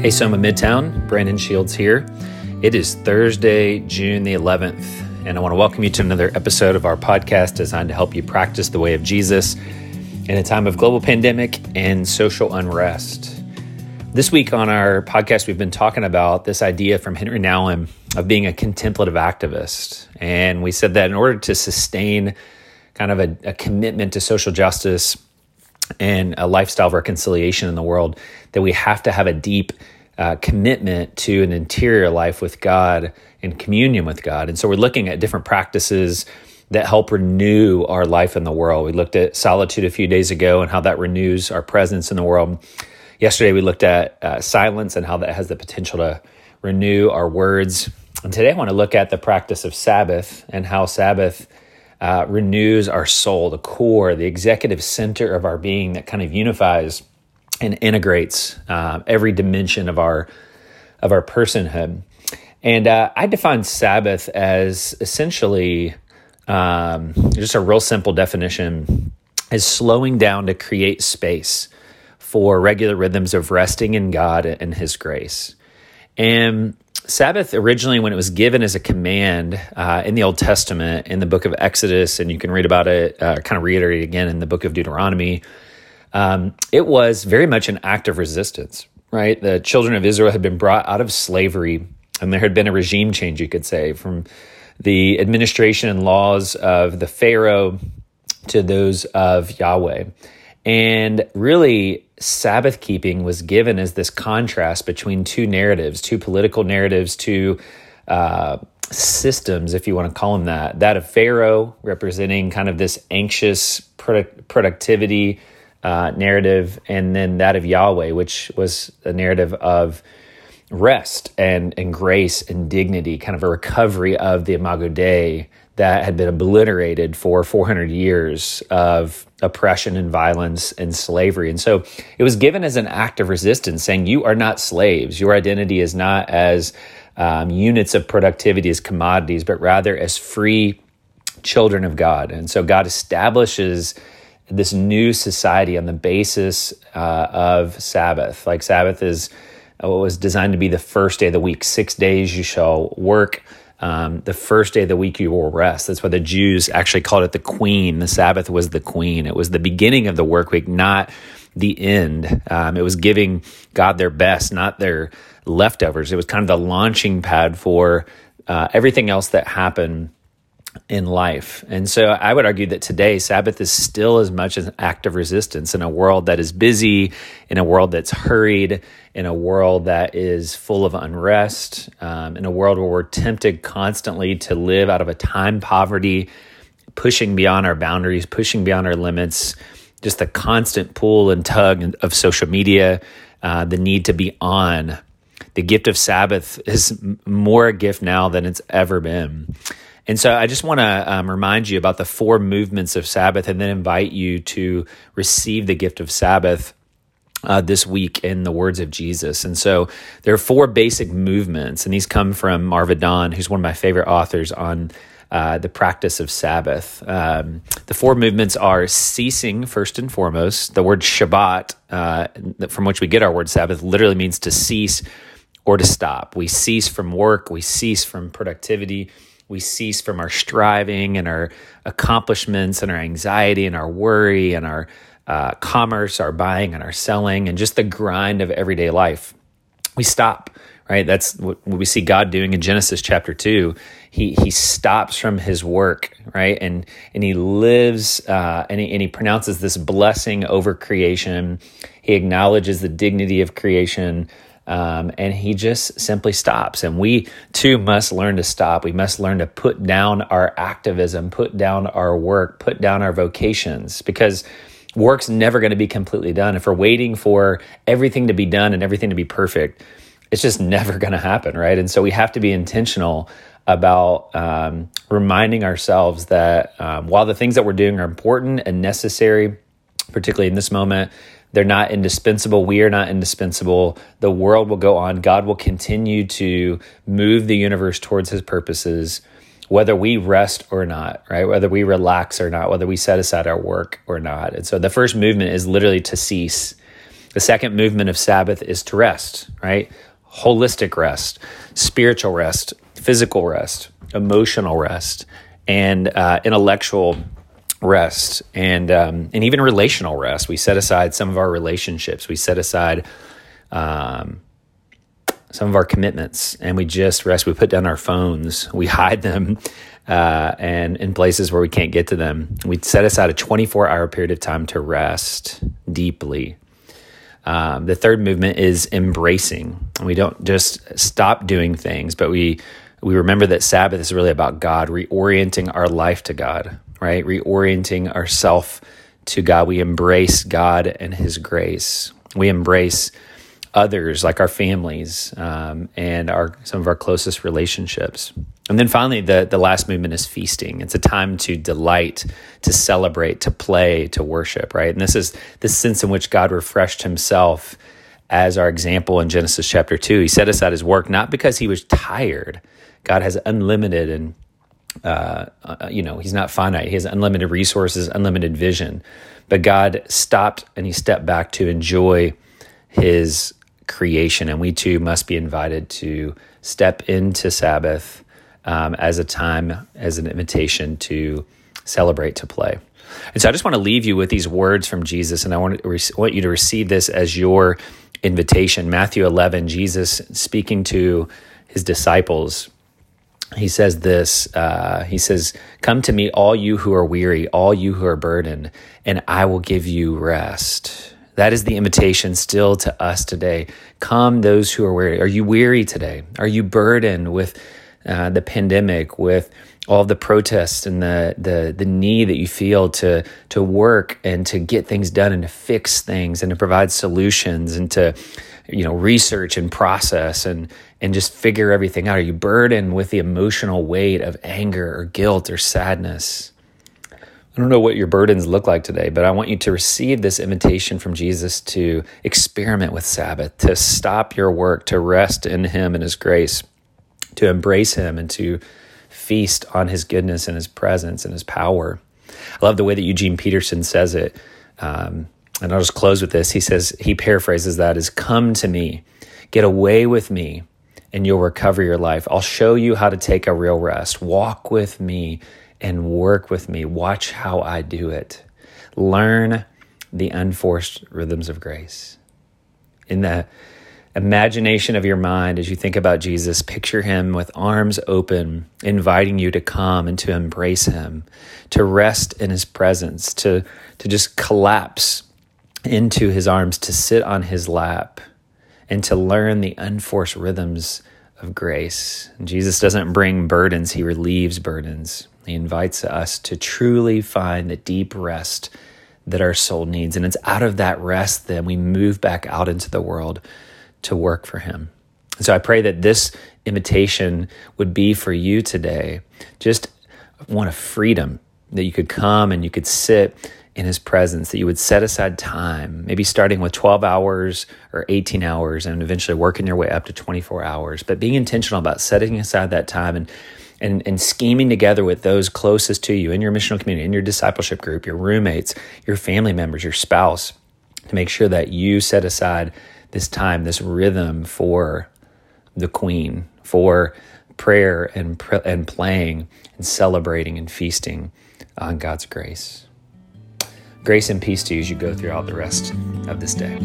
Hey, Soma Midtown, Brandon Shields here. It is Thursday, June the 11th, and I want to welcome you to another episode of our podcast designed to help you practice the way of Jesus in a time of global pandemic and social unrest. This week on our podcast, we've been talking about this idea from Henri Nouwen of being a contemplative activist. And we said that in order to sustain kind of a, a commitment to social justice, and a lifestyle of reconciliation in the world, that we have to have a deep uh, commitment to an interior life with God and communion with God. And so we're looking at different practices that help renew our life in the world. We looked at solitude a few days ago and how that renews our presence in the world. Yesterday, we looked at uh, silence and how that has the potential to renew our words. And today, I want to look at the practice of Sabbath and how Sabbath uh, renews our soul, the core, the executive center of our being that kind of unifies and integrates uh, every dimension of our of our personhood. And uh, I define Sabbath as essentially um, just a real simple definition is slowing down to create space for regular rhythms of resting in God and His grace. And Sabbath originally, when it was given as a command uh, in the Old Testament, in the book of Exodus, and you can read about it, uh, kind of reiterate again in the book of Deuteronomy, um, it was very much an act of resistance, right? The children of Israel had been brought out of slavery, and there had been a regime change, you could say, from the administration and laws of the Pharaoh to those of Yahweh. And really, Sabbath keeping was given as this contrast between two narratives, two political narratives, two uh, systems, if you want to call them that. That of Pharaoh, representing kind of this anxious product- productivity uh, narrative, and then that of Yahweh, which was a narrative of rest and, and grace and dignity, kind of a recovery of the Imago Dei that had been obliterated for 400 years of oppression and violence and slavery. And so it was given as an act of resistance, saying, You are not slaves. Your identity is not as um, units of productivity, as commodities, but rather as free children of God. And so God establishes this new society on the basis uh, of Sabbath. Like Sabbath is what was designed to be the first day of the week. Six days you shall work um, the first day of the week you will rest. That's why the Jews actually called it the queen. The Sabbath was the queen. It was the beginning of the work week, not the end. Um, it was giving God their best, not their leftovers. It was kind of the launching pad for uh, everything else that happened in life. And so I would argue that today Sabbath is still as much an act of resistance in a world that is busy, in a world that's hurried, in a world that is full of unrest, um, in a world where we're tempted constantly to live out of a time poverty, pushing beyond our boundaries, pushing beyond our limits, just the constant pull and tug of social media, uh, the need to be on. The gift of Sabbath is more a gift now than it's ever been. And so I just want to um, remind you about the four movements of Sabbath and then invite you to receive the gift of Sabbath uh, this week in the words of Jesus. And so there are four basic movements, and these come from Marva Dawn, who's one of my favorite authors on uh, the practice of Sabbath. Um, the four movements are ceasing, first and foremost. The word Shabbat, uh, from which we get our word Sabbath, literally means to cease or to stop. We cease from work, we cease from productivity we cease from our striving and our accomplishments and our anxiety and our worry and our uh, commerce, our buying and our selling, and just the grind of everyday life. We stop, right? That's what we see God doing in Genesis chapter two. He he stops from his work, right, and and he lives uh, and he and he pronounces this blessing over creation. He acknowledges the dignity of creation. Um, and he just simply stops. And we too must learn to stop. We must learn to put down our activism, put down our work, put down our vocations, because work's never going to be completely done. If we're waiting for everything to be done and everything to be perfect, it's just never going to happen, right? And so we have to be intentional about um, reminding ourselves that um, while the things that we're doing are important and necessary, particularly in this moment, they're not indispensable. We are not indispensable. The world will go on. God will continue to move the universe towards his purposes, whether we rest or not, right? Whether we relax or not, whether we set aside our work or not. And so the first movement is literally to cease. The second movement of Sabbath is to rest, right? Holistic rest, spiritual rest, physical rest, emotional rest, and uh, intellectual rest, and um, and even relational rest. We set aside some of our relationships. We set aside um, some of our commitments, and we just rest. We put down our phones. We hide them. Uh, and in places where we can't get to them, we set aside a 24 hour period of time to rest deeply um, the third movement is embracing. We don't just stop doing things, but we we remember that Sabbath is really about God, reorienting our life to God, right? Reorienting ourself to God. We embrace God and His grace. We embrace others, like our families um, and our some of our closest relationships. And then finally, the, the last movement is feasting. It's a time to delight, to celebrate, to play, to worship, right? And this is the sense in which God refreshed himself as our example in Genesis chapter 2. He set aside his work not because he was tired. God has unlimited and uh, uh, you know, he's not finite. He has unlimited resources, unlimited vision. But God stopped and he stepped back to enjoy his creation. And we too must be invited to step into Sabbath um, as a time, as an invitation to celebrate, to play. And so I just want to leave you with these words from Jesus, and I want, to, want you to receive this as your invitation. Matthew 11, Jesus speaking to his disciples, he says this uh, He says, Come to me, all you who are weary, all you who are burdened, and I will give you rest. That is the invitation still to us today. Come, those who are weary. Are you weary today? Are you burdened with uh, the pandemic, with all the protests and the, the the need that you feel to to work and to get things done and to fix things and to provide solutions and to you know research and process and and just figure everything out? Are you burdened with the emotional weight of anger or guilt or sadness? I don't know what your burdens look like today, but I want you to receive this invitation from Jesus to experiment with Sabbath, to stop your work, to rest in Him and His grace to embrace him and to feast on his goodness and his presence and his power. I love the way that Eugene Peterson says it. Um, and I'll just close with this. He says, he paraphrases that as come to me, get away with me, and you'll recover your life. I'll show you how to take a real rest. Walk with me and work with me. Watch how I do it. Learn the unforced rhythms of grace. In the imagination of your mind as you think about Jesus, picture him with arms open, inviting you to come and to embrace him, to rest in his presence, to, to just collapse into his arms, to sit on his lap, and to learn the unforced rhythms of grace. Jesus doesn't bring burdens, he relieves burdens. He invites us to truly find the deep rest that our soul needs. And it's out of that rest then we move back out into the world to work for Him. And so I pray that this invitation would be for you today just one of freedom, that you could come and you could sit in His presence, that you would set aside time, maybe starting with 12 hours or 18 hours and eventually working your way up to 24 hours, but being intentional about setting aside that time and and, and scheming together with those closest to you in your missional community, in your discipleship group, your roommates, your family members, your spouse, to make sure that you set aside this time, this rhythm for the Queen, for prayer and, and playing and celebrating and feasting on God's grace. Grace and peace to you as you go throughout the rest of this day.